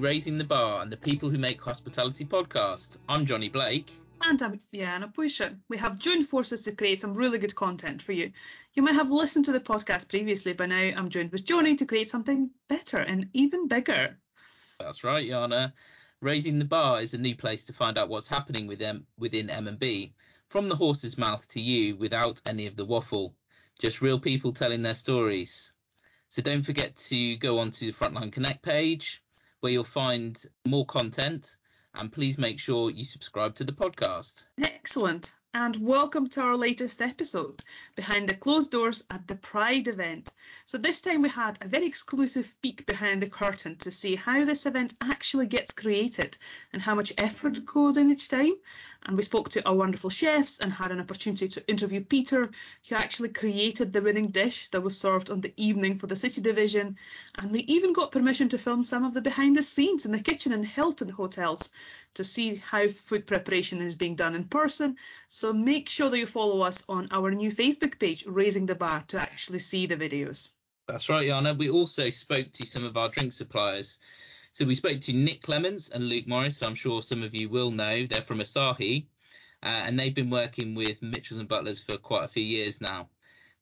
Raising the Bar and the People Who Make Hospitality podcast. I'm Johnny Blake. And I'm Jana Puisha. We have joined forces to create some really good content for you. You might have listened to the podcast previously, but now I'm joined with Johnny to create something better and even bigger. That's right, Yana. Raising the Bar is a new place to find out what's happening with M- within M&B, from the horse's mouth to you without any of the waffle. Just real people telling their stories. So don't forget to go onto the Frontline Connect page where you'll find more content and please make sure you subscribe to the podcast. Excellent. And welcome to our latest episode, Behind the Closed Doors at the Pride event. So, this time we had a very exclusive peek behind the curtain to see how this event actually gets created and how much effort goes in each time. And we spoke to our wonderful chefs and had an opportunity to interview Peter, who actually created the winning dish that was served on the evening for the City Division. And we even got permission to film some of the behind the scenes in the kitchen in Hilton hotels to see how food preparation is being done in person. So make sure that you follow us on our new Facebook page, Raising the Bar, to actually see the videos. That's right, Yana. We also spoke to some of our drink suppliers. So we spoke to Nick Clements and Luke Morris. I'm sure some of you will know. They're from Asahi, uh, and they've been working with Mitchells and Butlers for quite a few years now.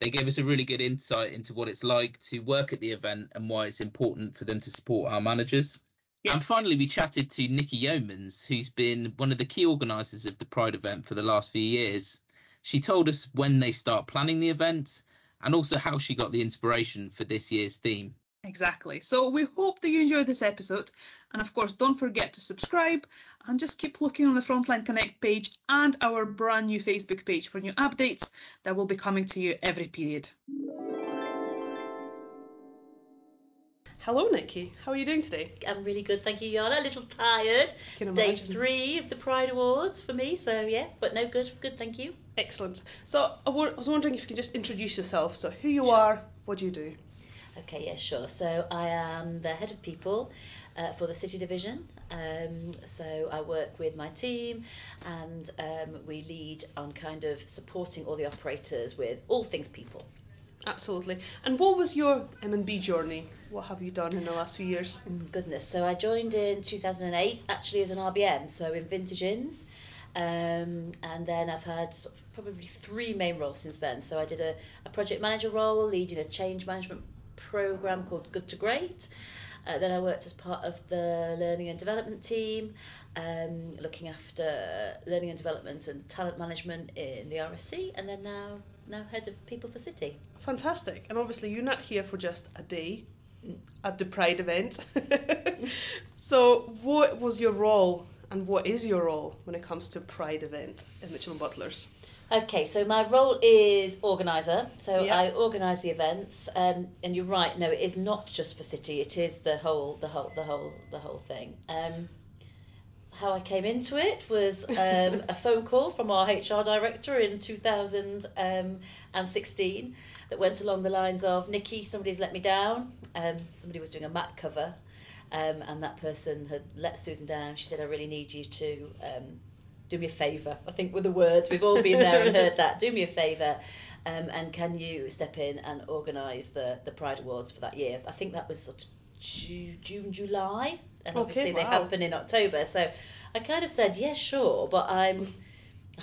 They gave us a really good insight into what it's like to work at the event and why it's important for them to support our managers. Yeah. And finally, we chatted to Nikki Yeomans, who's been one of the key organisers of the Pride event for the last few years. She told us when they start planning the event and also how she got the inspiration for this year's theme. Exactly. So we hope that you enjoyed this episode. And of course, don't forget to subscribe and just keep looking on the Frontline Connect page and our brand new Facebook page for new updates that will be coming to you every period. Hello, Nikki. How are you doing today? I'm really good, thank you, Jana. A little tired. Day three of the Pride Awards for me, so yeah, but no, good, good, thank you. Excellent. So I was wondering if you could just introduce yourself. So who you sure. are, what do you do? Okay, yeah, sure. So I am the head of people uh, for the City Division. Um, so I work with my team and um, we lead on kind of supporting all the operators with all things people. Absolutely. And what was your M&B journey? What have you done in the last few years? Mm, goodness. So I joined in 2008 actually as an RBM, so in Vintage Inns. Um, and then I've had sort of probably three main roles since then. So I did a, a project manager role, leading a change management program called Good to Great. Uh, then I worked as part of the learning and development team, um, looking after learning and development and talent management in the RSC, and then now now head of people for City. Fantastic. And obviously, you're not here for just a day mm. at the Pride event. so, what was your role and what is your role when it comes to Pride event at Mitchell and Butlers? Okay, so my role is organizer. So. I organise the events, um, and you're right. No, it is not just for City. It is the whole, the whole, the whole, the whole thing. Um, how I came into it was um, a phone call from our HR director in 2016 that went along the lines of Nikki, somebody's let me down. Um, somebody was doing a mat cover, um, and that person had let Susan down. She said, I really need you to um, do me a favour. I think were the words. We've all been there and heard that. Do me a favour. Um, and can you step in and organise the, the Pride Awards for that year? I think that was sort of June July, and obviously wow. they happen in October. So I kind of said, yeah, sure, but I'm.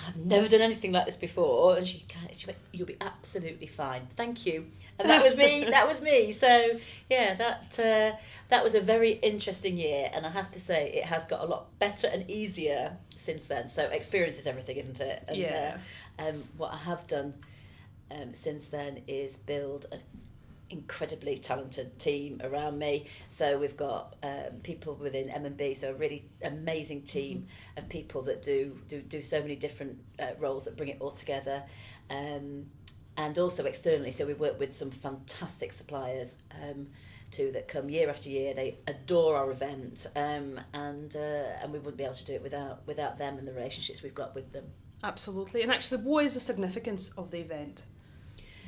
I've never done anything like this before, and she she went, "You'll be absolutely fine, thank you." And that was me. that was me. So yeah, that uh, that was a very interesting year, and I have to say it has got a lot better and easier since then. So experience is everything, isn't it? And, yeah. Uh, um, what I have done um, since then is build an incredibly talented team around me. So we've got um, people within M&B, so a really amazing team mm-hmm. of people that do do do so many different uh, roles that bring it all together. Um, and also externally, so we work with some fantastic suppliers um, too that come year after year. They adore our event, um, and uh, and we wouldn't be able to do it without without them and the relationships we've got with them. Absolutely. And actually, what is the significance of the event?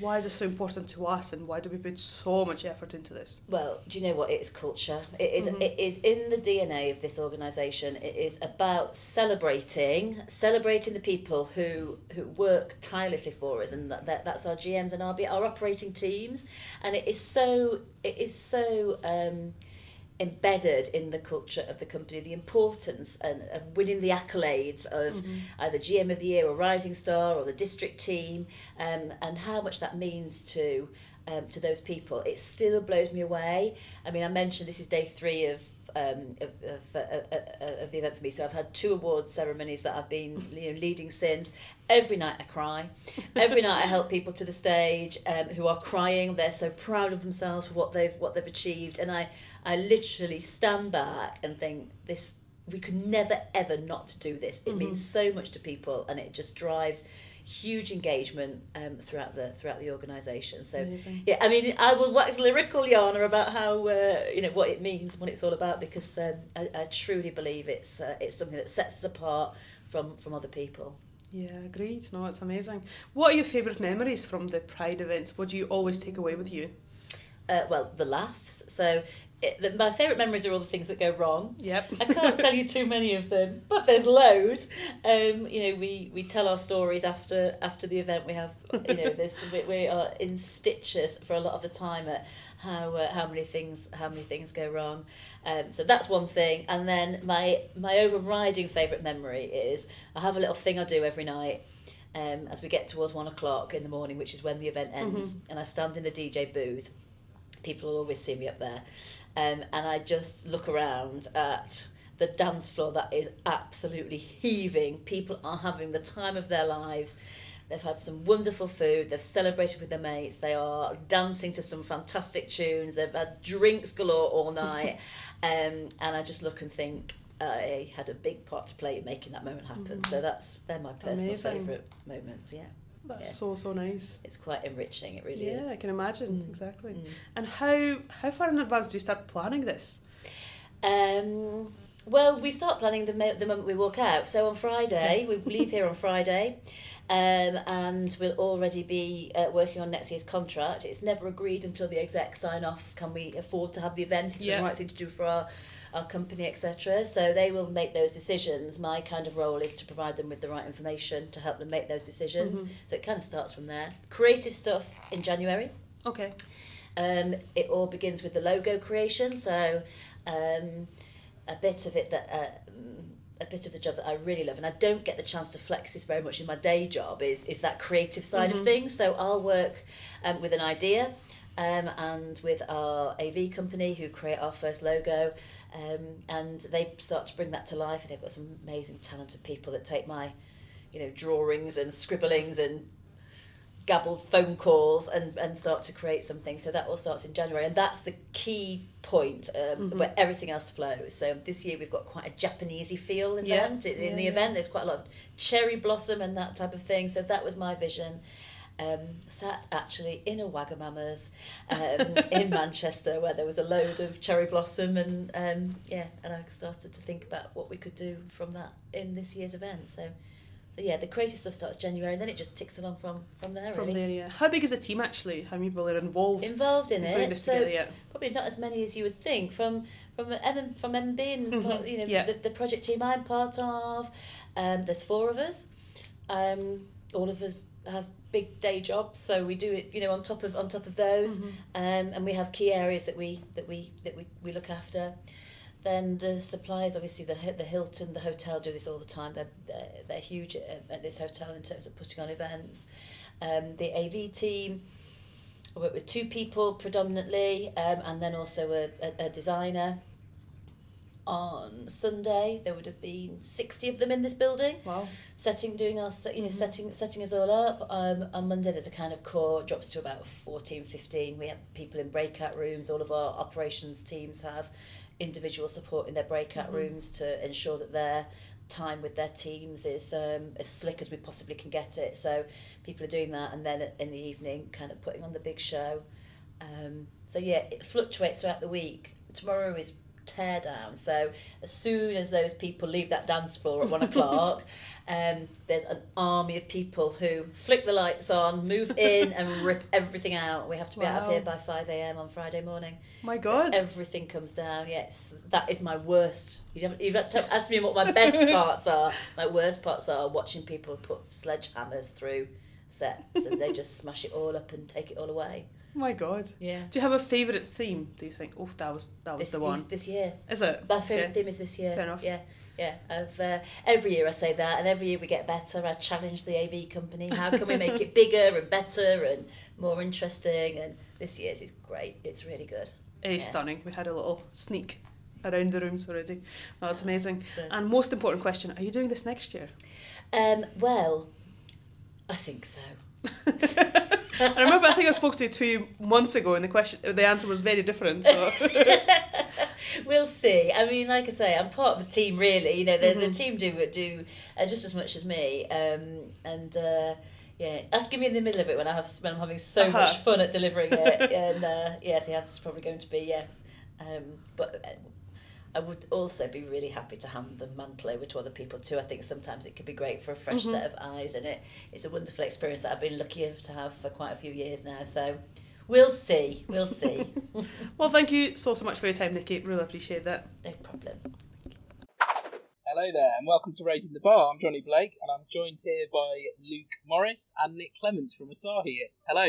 Why is it so important to us and why do we put so much effort into this? Well, do you know what? It is culture. It is, mm-hmm. it is in the DNA of this organisation. It is about celebrating, celebrating the people who who work tirelessly for us, and that, that that's our GMs and our, our operating teams. And it is so, it is so. Um, embedded in the culture of the company the importance and of winning the accolades of Mhm. either GM of the Year or Rising Star or the district team, um, and how much that means to um, to those people. It still blows me away. I mean, I mentioned this is day three of. Um, of, of, uh, uh, uh, of the event for me, so I've had two awards ceremonies that I've been you know, leading since. Every night I cry. Every night I help people to the stage um, who are crying. They're so proud of themselves for what they've what they've achieved, and I I literally stand back and think this we could never ever not do this. It Mhm. means so much to people, and it just drives huge engagement um, throughout the throughout the organisation. So Amazing. yeah, I mean, I will wax lyrical, Yana, about how uh, you know what it means, and what it's all about, because um, I, I truly believe it's uh, it's something that sets us apart from from other people. Yeah, agreed. No, it's amazing. What are your favourite memories from the Pride events? What do you always take away with you? Uh, well, the laughs. So it, my favourite memories are all the things that go wrong. Yep. I can't tell you too many of them, but there's loads. Um, you know, we, we tell our stories after after the event. We have, you know, this we, we are in stitches for a lot of the time at how uh, how many things how many things go wrong. Um, so that's one thing. And then my my overriding favourite memory is I have a little thing I do every night. Um, as we get towards one o'clock in the morning, which is when the event ends, Mhm. and I stand in the DJ booth. People will always see me up there, um, and I just look around at the dance floor that is absolutely heaving. People are having the time of their lives. They've had some wonderful food. They've celebrated with their mates. They are dancing to some fantastic tunes. They've had drinks galore all night. um, and I just look and think I had a big part to play in making that moment happen. Mhm. So that's they're my personal Amazing. favourite moments. Yeah, That's Yeah. so so nice. it's quite enriching. It really yeah, is. I can imagine Mm. exactly. Mm. And how how far in advance do you start planning this? Um, well, we start planning the, mo- the moment we walk out. So on Friday, we leave here on Friday, um, and we'll already be uh, working on next year's contract. It's never agreed until the exec sign off. Can we afford to have the event? Is Yeah. the right thing to do for our our company, etc. So they will make those decisions. My kind of role is to provide them with the right information to help them make those decisions. Mhm. So it kind of starts from there. Creative stuff in January. Okay. Um, it all begins with the logo creation. So um, a bit of it that uh, a bit of the job that I really love, and I don't get the chance to flex this very much in my day job, is is that creative side Mhm. of things. So I'll work um, with an idea. Um, and with our AV company who create our first logo, um, and they start to bring that to life. And they've got some amazing, talented people that take my, you know, drawings and scribblings and gabbled phone calls and, and start to create something. So that all starts in January, and that's the key point um, Mhm. where everything else flows. So this year we've got quite a Japanesey feel Yeah, event in, in yeah, the yeah. event. There's quite a lot of cherry blossom and that type of thing. So that was my vision. Um, sat actually in a Wagamama's um, in Manchester where there was a load of cherry blossom and um, yeah, and I started to think about what we could do from that in this year's event. So, so yeah, the creative stuff starts January and then it just ticks along from from there. From really. there, yeah. How big is the team actually? How many people are involved Involved in in putting it, this so together? Yeah. probably not as many as you would think. From from M from MB and Mhm, you know yeah. the, the project team I'm part of. Um, there's four of us. Um, all of us have big day jobs, so we do it you know on top of on top of those. Mhm. Um, and we have key areas that we that we that we, we look after. Then the suppliers, obviously the the Hilton, the hotel do this all the time. They're they're, they're huge at, at this hotel in terms of putting on events. Um, the AV team, I work with two people predominantly, um, and then also a, a, a designer. On Sunday, there would have been 60 of them in this building. Wow. setting doing our you know Mhm. setting setting us all up. Um, on monday there's a kind of core drops to about 14 15 we have people in breakout rooms. All of our operations teams have individual support in their breakout Mhm. rooms to ensure that their time with their teams is um, as slick as we possibly can get it. So people are doing that and then in the evening kind of putting on the big show. Um, so yeah it fluctuates throughout the week. Tomorrow is tear down so as soon as those people leave that dance floor at one o'clock um, there's an army of people who flick the lights on, move in, and rip everything out. We have to be out of here by 5 a.m. on Friday morning. My So God. everything comes down. Yes, that is my worst. You haven't, you've had to ask me what my best parts are. My worst parts are watching people put sledgehammers through sets and they just smash it all up and take it all away. Oh my god. Yeah. Do you have a favourite theme? Do you think? Oh, that was that was This, the one. this, year. Is it? My favourite Okay. theme is this year. Fair enough. Yeah, yeah. I've, uh, every year I say that, and every year we get better. I challenge the AV company. How can we make it bigger and better and more interesting? And this year's is great. It's really good. It is Yeah. stunning. We had a little sneak around the rooms already. That's amazing. Good. And most important question: Are you doing this next year? Um, well, I think so. I remember. I think I spoke to you two months ago, and the question, the answer was very different. So. we'll see. I mean, like I say, I'm part of the team, really. You know, the, the Mhm. team do do uh, just as much as me. Um, and uh, yeah, asking me in the middle of it when I have when I'm having so Uh-huh. much fun at delivering it, and uh, yeah, the answer's probably going to be yes. Um, but uh, I would also be really happy to hand the mantle over to other people too. I think sometimes it could be great for a fresh Mhm. set of eyes, and it it's a wonderful experience that I've been lucky enough to have for quite a few years now. So we'll see, we'll see. well, thank you so so much for your time, Nikki. Really appreciate that. no problem. Hello there, and welcome to Raising the Bar. I'm Johnny Blake, and I'm joined here by Luke Morris and Nick Clements from Asahi. Hello.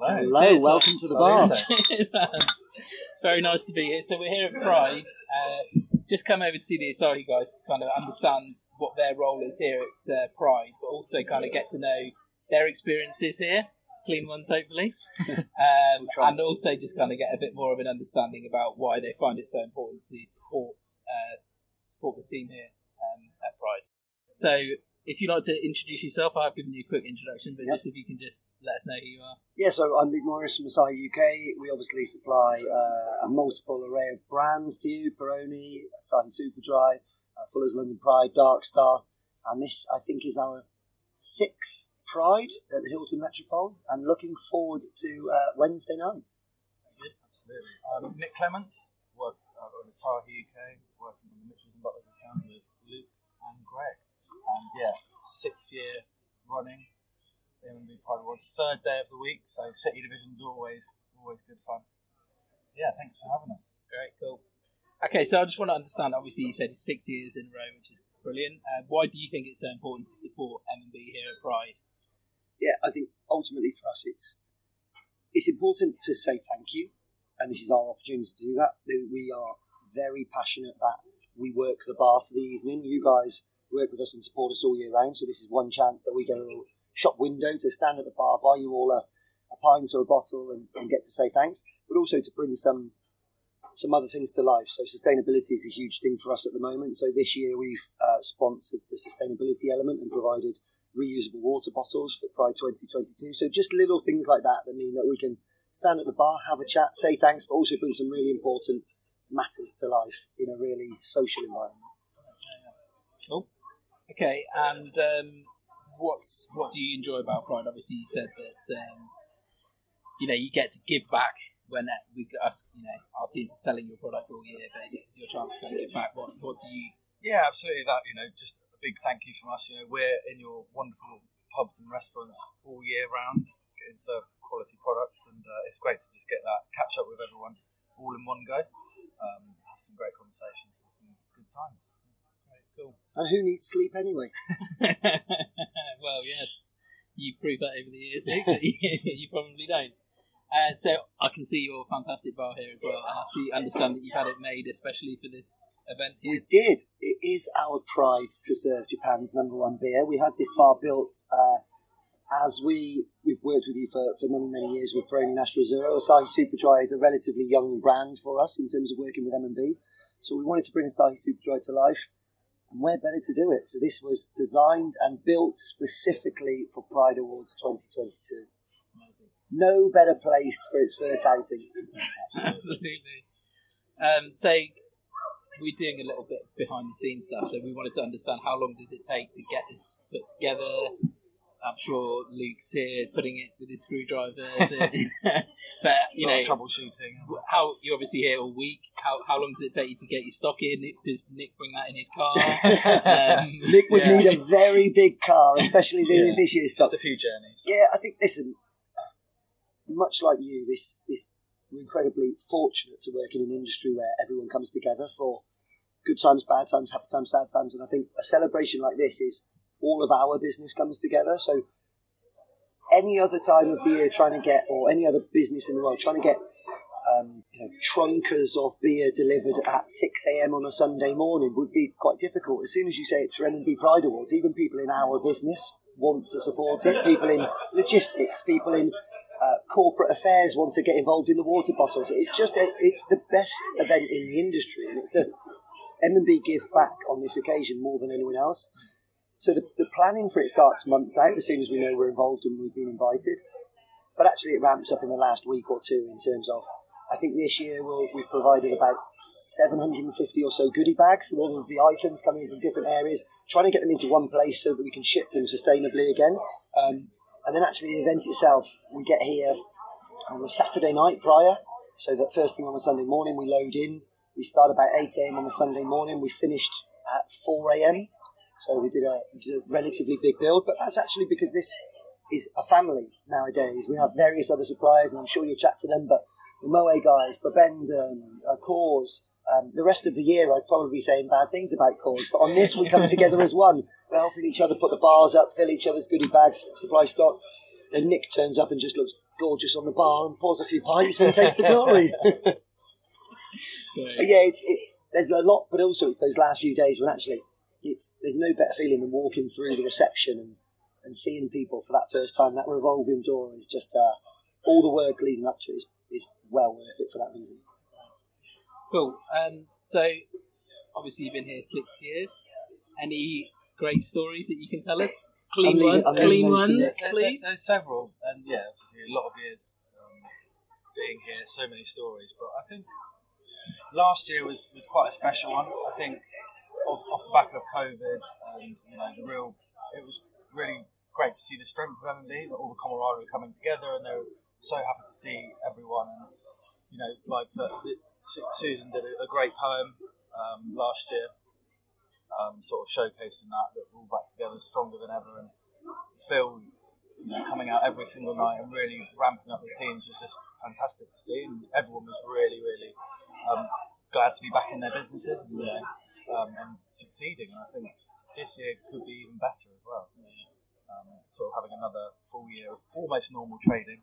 Hello, Cheers, welcome to the bar. Very nice to be here. So we're here at Pride. Uh, just come over to see the Asahi guys to kind of understand what their role is here at uh, Pride, but also kind of get to know their experiences here. Clean ones, hopefully. Um, and also just kind of get a bit more of an understanding about why they find it so important to support uh, support the team here um, at Pride. So, if you'd like to introduce yourself, I've given you a quick introduction, but Yep. just if you can just let us know who you are. Yeah, so I'm Luke Morris from Asahi UK. We obviously supply uh, a multiple array of brands to you: Peroni, Asahi Superdry, uh, Fuller's London Pride, Dark Star, and this I think is our sixth Pride at the Hilton Metropole. And looking forward to uh, Wednesday nights. Absolutely. Um, Nick Clements, work uh, at Asahi UK, working on the Mitchells and Butlers account with Luke and Greg. And yeah, sixth year running. The M&B Pride Awards, third day of the week, so City Division's always always good fun. So yeah, thanks for having us. Great, cool. Okay, so I just want to understand. Obviously, you said six years in a row, which is brilliant. Uh, why do you think it's so important to support M&B here at Pride? yeah, I think ultimately for us, it's it's important to say thank you, and this is our opportunity to do that. We are very passionate that we work the bar for the evening. You guys work with us and support us all year round, so this is one chance that we get a little shop window to stand at the bar, buy you all a, a pint or a bottle, and, and get to say thanks, but also to bring some some other things to life. So sustainability is a huge thing for us at the moment. So this year we've uh, sponsored the sustainability element and provided reusable water bottles for Pride 2022. So just little things like that that mean that we can stand at the bar, have a chat, say thanks, but also bring some really important matters to life in a really social environment. Cool. Okay, and um, what's what do you enjoy about Pride? Obviously, you said that um, you know you get to give back when we us you know our teams are selling your product all year, but this is your chance to go and give back. What what do you? Yeah, absolutely. That you know, just a big thank you from us. You know, we're in your wonderful pubs and restaurants all year round, getting served quality products, and uh, it's great to just get that catch up with everyone all in one go. Um, have some great conversations and some good times. Cool. And who needs sleep anyway? well, yes, you proved that over the years, you, probably don't. Uh, so I can see your fantastic bar here as well, and I see understand that you've had it made especially for this event We did. It is our pride to serve Japan's number one beer. We had this bar built uh, as we we've worked with you for, for many many years with Peroni Nastro Azzurro. Asahi Super Dry is a relatively young brand for us in terms of working with M&B, so we wanted to bring Asahi Superdry to life, and where better to do it? So this was designed and built specifically for Pride Awards 2022. Amazing. No better place for its first outing. Absolutely. Um, so we're doing a little bit behind the scenes stuff. So we wanted to understand how long does it take to get this put together. I'm sure Luke's here putting it with his screwdriver. but you know, troubleshooting. how you're obviously here all week. How how long does it take you to get your stock in? Does Nick bring that in his car? Um, Nick would yeah. need a very big car, especially the, Yeah. this year's stock. Just a few journeys. Yeah, I think listen, much like you, this this we're incredibly fortunate to work in an industry where everyone comes together for good times, bad times, happy times, sad times, and I think a celebration like this is all of our business comes together. So any other time of the year trying to get, or any other business in the world trying to get um, you know, trunkers of beer delivered at 6 a.m. on a Sunday morning would be quite difficult. As soon as you say it's for M&B Pride Awards, even people in our business want to support it. People in logistics, people in uh, corporate affairs want to get involved in the water bottles. It's just a, it's the best event in the industry, and it's the M&B give back on this occasion more than anyone else. So the, the planning for it starts months out as soon as we know we're involved and we've been invited. But actually, it ramps up in the last week or two in terms of. I think this year we'll, we've provided about 750 or so goodie bags, all of the items coming from different areas, trying to get them into one place so that we can ship them sustainably again. Um, and then actually the event itself, we get here on the Saturday night prior, so that first thing on the Sunday morning we load in. We start about 8 a.m. on the Sunday morning. We finished at 4 a.m. So we did a, we did a relatively big build, but that's actually because this is a family nowadays. We have various other suppliers, and I'm sure you'll chat to them, but the Moe guys, Bibendum, uh, Coors, um, the rest of the year I'd probably be saying bad things about Coors, but on this we come together as one. We're helping each other put the bars up, fill each other's goodie bags, supply stock. Then Nick turns up and just looks gorgeous on the bar and pours a few pints and takes the glory. but yeah, it's, it, there's a lot, but also it's those last few days when actually it's there's no better feeling than walking through the reception and, and seeing people for that first time. That revolving door is just uh, all the work leading up to it is, is well worth it for that reason. Cool. Um, so obviously you've been here six years. Any great stories that you can tell us? Clean, leaving- one, I'm leaving clean those to ones, Nick. There- please. There's several, and yeah, obviously a lot of years um, being here, so many stories. But I think last year was, was quite a special one. I think off, off the back of COVID and you know the real, it was really great to see the strength of that all the camaraderie coming together, and they were so happy to see everyone. And you know, like uh, Susan did a, a great poem um, last year, um, sort of showcasing that that we're all back together, stronger than ever, and Phil, you know, coming out every single night and really ramping up the teams was just fantastic to see, and everyone was really, really um, glad to be back in their businesses and, you know, um, and succeeding. And I think this year could be even better as well. Um, sort of having another full year of almost normal trading.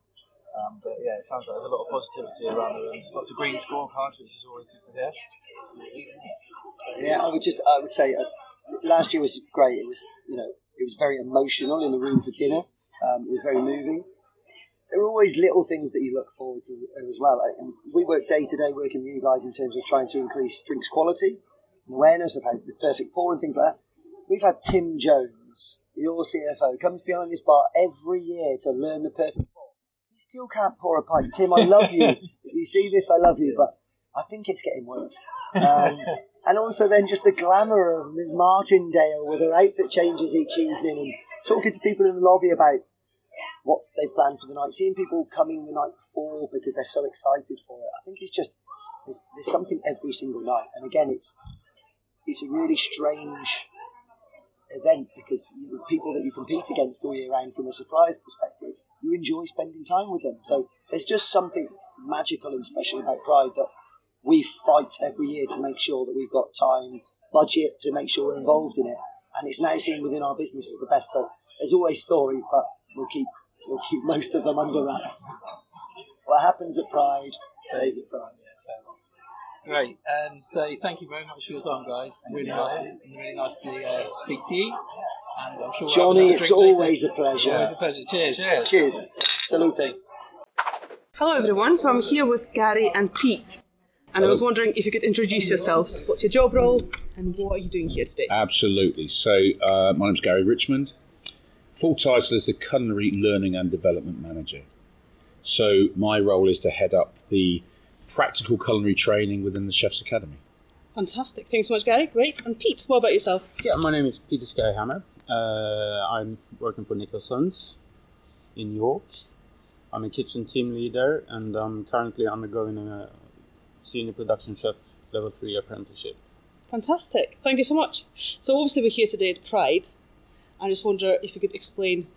Um, but yeah, it sounds like there's a lot of positivity around the room. Lots of green scorecards, which is always good to hear. Yeah, I would just I would say uh, last year was great. It was you know it was very emotional in the room for dinner. Um, it was very moving. There are always little things that you look forward to as well. And we work day to day working with you guys in terms of trying to increase drinks quality awareness of how the perfect pour and things like that. We've had Tim Jones, your CFO, comes behind this bar every year to learn the perfect pour. He still can't pour a pint. Tim, I love you. if you see this, I love you, but I think it's getting worse. Um, and also then just the glamour of Ms. Martindale with her outfit changes each evening and talking to people in the lobby about what they've planned for the night, seeing people coming the night before because they're so excited for it. I think it's just there's, there's something every single night, and again, it's it's a really strange event because you, people that you compete against all year round from a supplier's perspective, you enjoy spending time with them. So there's just something magical and special about Pride that we fight every year to make sure that we've got time, budget to make sure we're involved in it, and it's now seen within our business as the best. So there's always stories, but we'll keep we'll keep most of them under wraps. What happens at Pride stays at Pride. Great. Um, so thank you very much for your time, guys. Really nice, really nice to uh, speak to you. And I'm sure we'll Johnny, it's drink later. always a pleasure. Always a pleasure. Cheers. Cheers. Cheers. Salute. Hello everyone, so I'm here with Gary and Pete. And I was wondering if you could introduce yourselves. What's your job role and what are you doing here today? Absolutely. So, uh, my name's Gary Richmond. Full title is the Culinary Learning and Development Manager. So, my role is to head up the practical culinary training within the Chef's Academy. Fantastic. Thanks so much, Gary. Great. And Pete, what about yourself? Yeah, my name is Peter Skyhammer. Uh, I'm working for Nicholson's in York. I'm a kitchen team leader and I'm currently undergoing a senior production chef level 3 apprenticeship. Fantastic. Thank you so much. So obviously we're here today at Pride. I just wonder if you could explain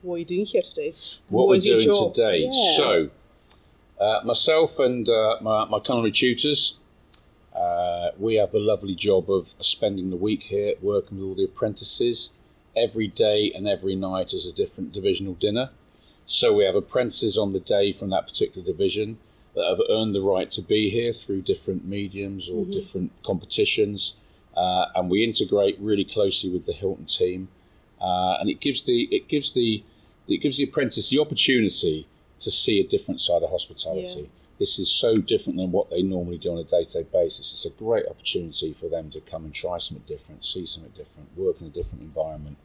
what you're doing here today. What we're is your doing job? today. Yeah. So, myself and uh, my, my culinary tutors, uh, we have the lovely job of spending the week here working with all the apprentices. Every day and every night is a different divisional dinner. So we have apprentices on the day from that particular division that have earned the right to be here through different mediums or Mhm. different competitions, uh, and we integrate really closely with the Hilton team, uh, and it gives the it gives the it gives the apprentice the opportunity to see a different side of hospitality. Yeah. This is so different than what they normally do on a day-to-day basis. It's a great opportunity for them to come and try something different, see something different, work in a different environment,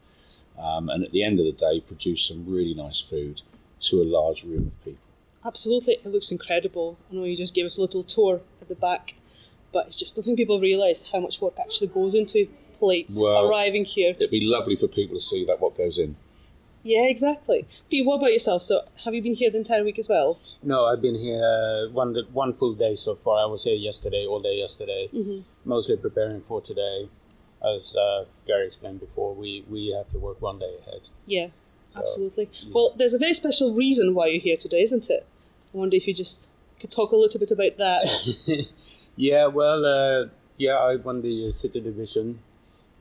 um, and at the end of the day, produce some really nice food to a large room of people. Absolutely, it looks incredible. I know you just gave us a little tour at the back, but it's just I think people realise how much work actually goes into plates Well- arriving here. It'd be lovely for people to see that what goes in. Yeah, exactly. Pete, what about yourself? So, have you been here the entire week as well? No, I've been here one one full day so far. I was here yesterday, all day yesterday, Mm-hmm. mostly preparing for today. As uh, Gary explained before, we, we have to work one day ahead. Yeah, So, absolutely. yeah. Well, there's a very special reason why you're here today, isn't it? I wonder if you just could talk a little bit about that. yeah, well, uh, yeah, I won the city division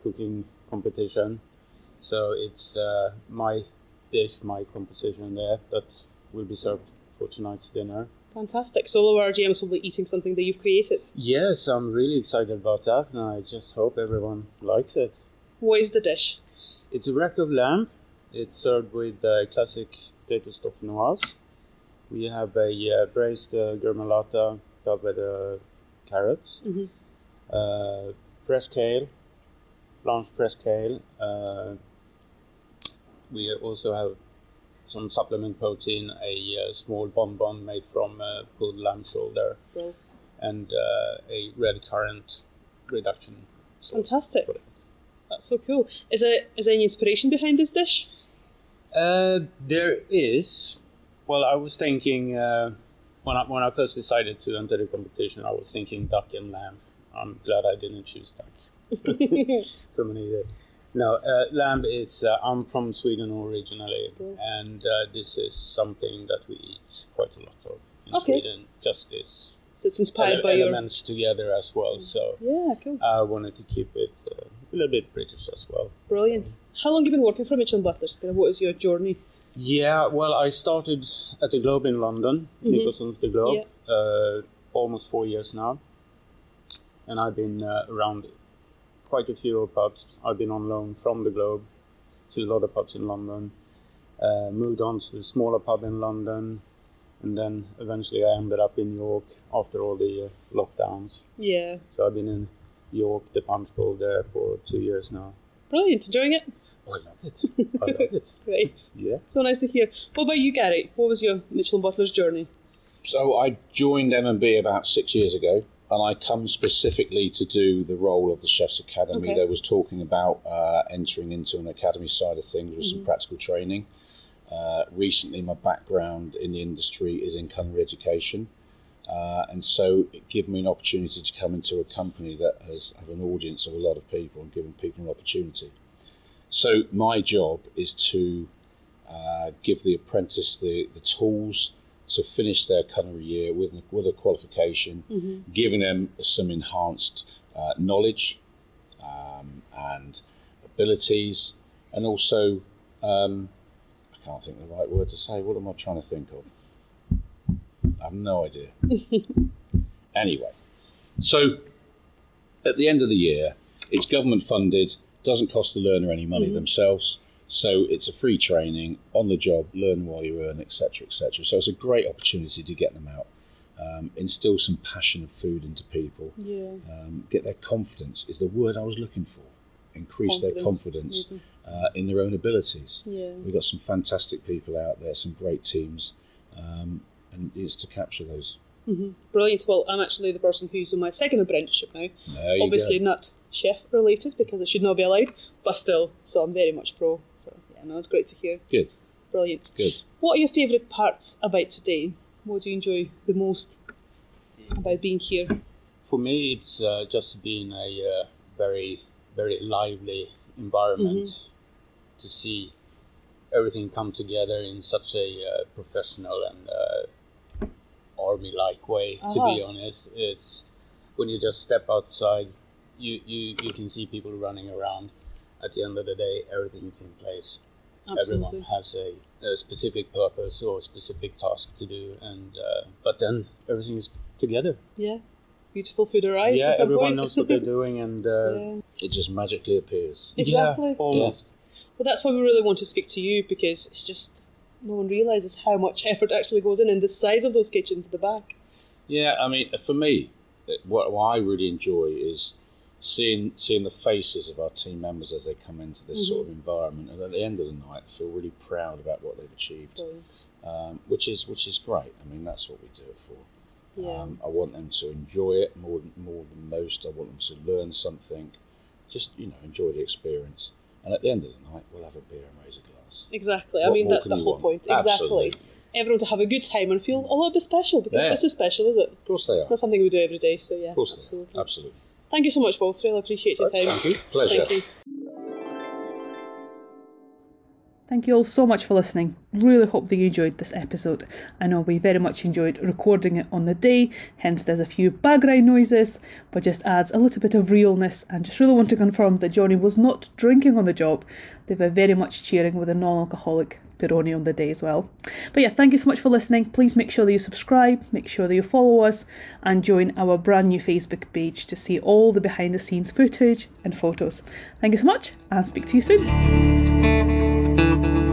cooking competition, so it's uh, my dish, my composition there that will be served for tonight's dinner. Fantastic. So, all our GMs will be eating something that you've created. Yes, I'm really excited about that, and I just hope everyone likes it. What is the dish? It's a rack of lamb. It's served with uh, classic potato dauphinoise. We have a uh, braised uh, gremolata topped with uh, carrots, Mm-hmm. uh, fresh kale, blanched fresh kale. We also have some supplement protein, a uh, small bonbon made from uh, pulled lamb shoulder, and uh, a red currant reduction. Fantastic. that's so cool. Is there is there any inspiration behind this dish? Uh, there is. Well, I was thinking uh, when I when I first decided to enter the competition, I was thinking duck and lamb. I'm glad I didn't choose duck. so many. Uh, no, uh, lamb is. Uh, I'm from Sweden originally, Cool. and uh, this is something that we eat quite a lot of in Okay. Sweden. Just this so it's inspired ele- by your. elements together as well. So Yeah, cool. I wanted to keep it uh, a little bit British as well. Brilliant. How long have you been working for Mitchell Butlers? Kind of What is your journey? Yeah, well, I started at the Globe in London, Mhm. Nicholson's The Globe, uh, almost four years now. And I've been uh, around quite a few pubs. I've been on loan from the Globe to a lot of pubs in London. Uh, moved on to a smaller pub in London, and then eventually I ended up in York after all the uh, lockdowns. Yeah. So I've been in York, the Punch Bowl there for two years now. Brilliant. Enjoying it? Oh, I love it. I love it. Great. Yeah. So nice to hear. What about you, Gary? What was your Mitchell and Butlers journey? So I joined M&B about six years ago, and I come specifically to do the role of the Chef's Academy. Okay. There was talking about uh, entering into an academy side of things with some Mhm. practical training. Uh, recently, my background in the industry is in culinary education, uh, and so it gave me an opportunity to come into a company that has have an audience of a lot of people and giving people an opportunity. So my job is to uh, give the apprentice the, the tools to finish their culinary year with, with a qualification, Mm-hmm. giving them some enhanced uh, knowledge um, and abilities, and also um, I can't think of the right word to say. What am I trying to think of? I have no idea. anyway, so at the end of the year, it's government funded, doesn't cost the learner any money Mhm. themselves. So it's a free training on the job, learn while you earn, etc., etc. So it's a great opportunity to get them out, um, instill some passion of food into people, Yeah. um, get their confidence is the word I was looking for. Increase their confidence uh, in their own abilities. Yeah. We've got some fantastic people out there, some great teams, um, and it's to capture those. hmm Brilliant. Well, I'm actually the person who's in my second apprenticeship now. Obviously go. not chef related because it should not be allowed, but still, so I'm very much pro. So yeah, no, it's great to hear. Good, Brilliant. good. What are your favourite parts about today? What do you enjoy the most about being here? For me, it's uh, just been a uh, very, very lively environment to see everything come together in such a uh, professional and uh, army-like way. To be Uh-huh. honest, it's when you just step outside, you, you you can see people running around. At the end of the day, everything is in place. Everyone has a, a specific purpose or a specific task to do, and uh, but then everything is together. Yeah. Beautiful food arrives yeah, at some everyone point. knows what they're doing, and uh, Yeah. It just magically appears. Exactly. Yeah, almost. Well, that's why we really want to speak to you because it's just no one realizes how much effort actually goes in and the size of those kitchens at the back. Yeah, I mean, for me, what, what I really enjoy is seeing seeing the faces of our team members as they come into this sort of environment, and at the end of the night, feel really proud about what they've achieved, um, which is which is great. I mean, that's what we do it for. Yeah. Um, I want them to enjoy it more than more than most. I want them to learn something, just you know, enjoy the experience. And at the end of the night, we'll have a beer and raise a glass. Exactly. I mean, that's the whole want? point. Exactly. Absolutely. Everyone to have a good time and feel a little bit special because Yeah. this is special, is it? Of course they are. It's not something we do every day, so yeah. Of course absolutely. Absolutely. Thank you so much, both. Really appreciate your time. Thank you. Pleasure. Thank you. Thank you all so much for listening. Really hope that you enjoyed this episode. I know we very much enjoyed recording it on the day, hence there's a few background noises, but just adds a little bit of realness and just really want to confirm that Johnny was not drinking on the job. They were very much cheering with a non-alcoholic Peroni on the day as well. But yeah, thank you so much for listening. Please make sure that you subscribe, make sure that you follow us, and join our brand new Facebook page to see all the behind the scenes footage and photos. Thank you so much, and speak to you soon.